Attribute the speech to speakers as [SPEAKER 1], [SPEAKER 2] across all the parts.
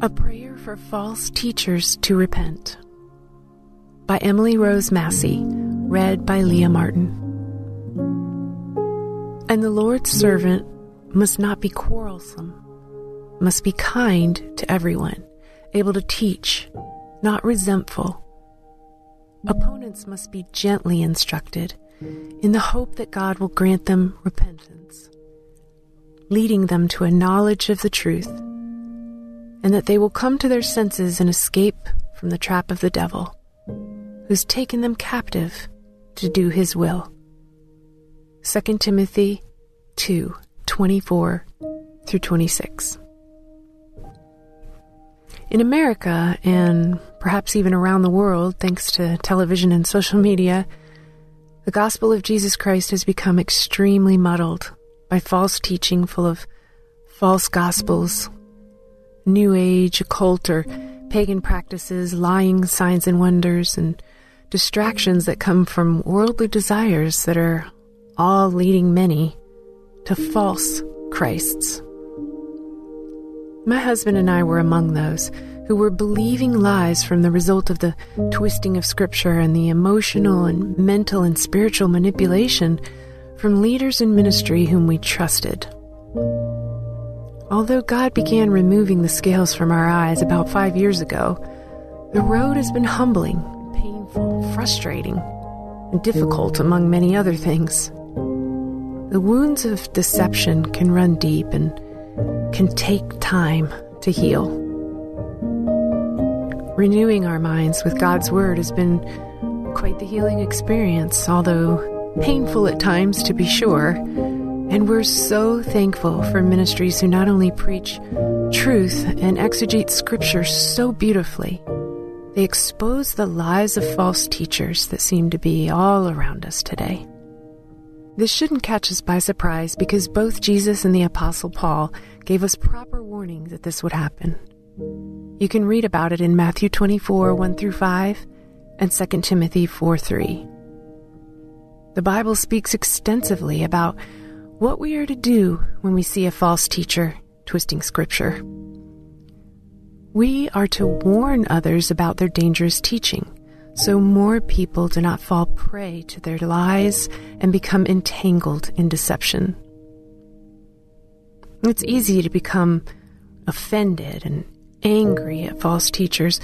[SPEAKER 1] A Prayer for False Teachers to Repent by Emily Rose Massey, read by Leah Martin. And the Lord's servant must not be quarrelsome, must be kind to everyone, able to teach, not resentful. Opponents must be gently instructed, in the hope that God will grant them repentance, leading them to a knowledge of the truth and that they will come to their senses and escape from the trap of the devil, who's taken them captive to do his will. 2 Timothy 2 24 through 26. In America, and perhaps even around the world, thanks to television and social media, the gospel of Jesus Christ has become extremely muddled by false teaching full of false gospels New Age, occult, or pagan practices, lying signs and wonders, and distractions that come from worldly desires that are all leading many to false Christs. My husband and I were among those who were believing lies from the result of the twisting of Scripture and the emotional and mental and spiritual manipulation from leaders in ministry whom we trusted. Although God began removing the scales from our eyes about five years ago, the road has been humbling, painful, frustrating, and difficult, among many other things. The wounds of deception can run deep and can take time to heal. Renewing our minds with God's Word has been quite the healing experience, although painful at times to be sure and we're so thankful for ministries who not only preach truth and exegete scripture so beautifully, they expose the lies of false teachers that seem to be all around us today. This shouldn't catch us by surprise because both Jesus and the Apostle Paul gave us proper warning that this would happen. You can read about it in Matthew 24 1 through 5 and 2 Timothy 4 3. The Bible speaks extensively about what we are to do when we see a false teacher twisting scripture. We are to warn others about their dangerous teaching so more people do not fall prey to their lies and become entangled in deception. It's easy to become offended and angry at false teachers,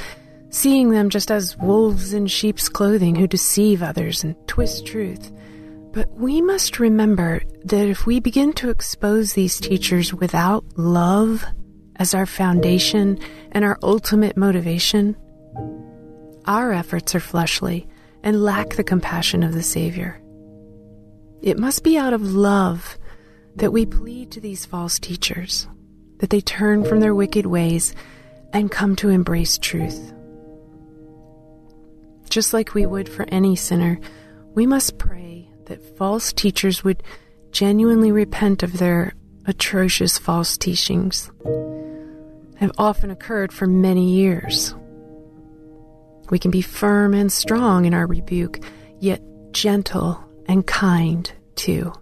[SPEAKER 1] seeing them just as wolves in sheep's clothing who deceive others and twist truth. But we must remember that if we begin to expose these teachers without love as our foundation and our ultimate motivation, our efforts are fleshly and lack the compassion of the Savior. It must be out of love that we plead to these false teachers that they turn from their wicked ways and come to embrace truth. Just like we would for any sinner, we must pray that false teachers would genuinely repent of their atrocious false teachings have often occurred for many years. We can be firm and strong in our rebuke, yet gentle and kind too.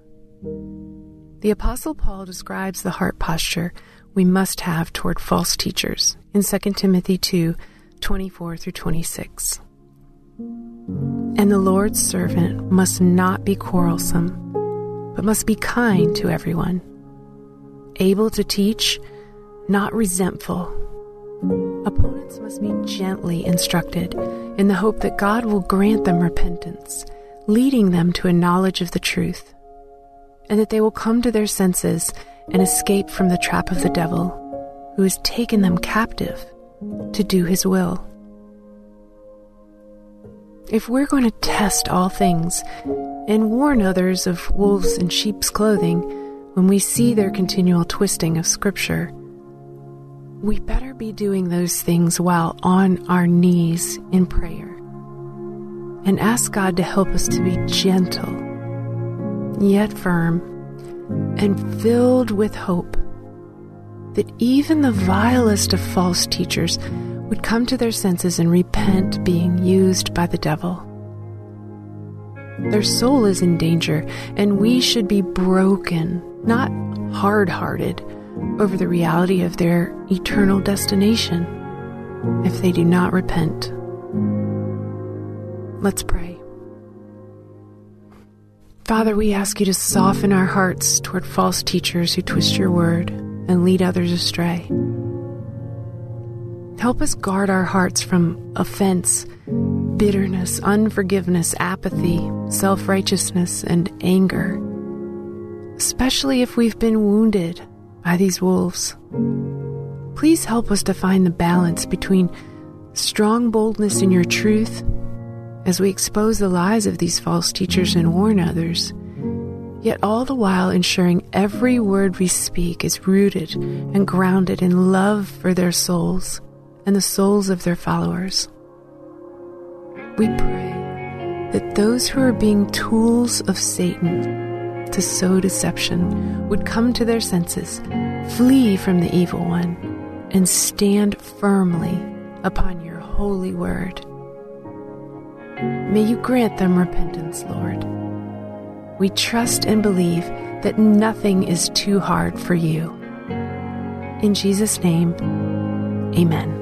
[SPEAKER 1] The Apostle Paul describes the heart posture we must have toward false teachers in 2 Timothy 2 24 through 26. And the Lord's servant must not be quarrelsome, but must be kind to everyone, able to teach, not resentful. Opponents must be gently instructed in the hope that God will grant them repentance, leading them to a knowledge of the truth, and that they will come to their senses and escape from the trap of the devil, who has taken them captive to do his will. If we're going to test all things and warn others of wolves in sheep's clothing when we see their continual twisting of Scripture, we better be doing those things while on our knees in prayer and ask God to help us to be gentle, yet firm, and filled with hope that even the vilest of false teachers would come to their senses and repent being used by the devil. Their soul is in danger, and we should be broken, not hard hearted, over the reality of their eternal destination if they do not repent. Let's pray. Father, we ask you to soften our hearts toward false teachers who twist your word and lead others astray. Help us guard our hearts from offense, bitterness, unforgiveness, apathy, self righteousness, and anger, especially if we've been wounded by these wolves. Please help us to find the balance between strong boldness in your truth as we expose the lies of these false teachers and warn others, yet all the while ensuring every word we speak is rooted and grounded in love for their souls and the souls of their followers. We pray that those who are being tools of Satan to sow deception would come to their senses, flee from the evil one, and stand firmly upon your holy word. May you grant them repentance, Lord. We trust and believe that nothing is too hard for you. In Jesus' name, amen.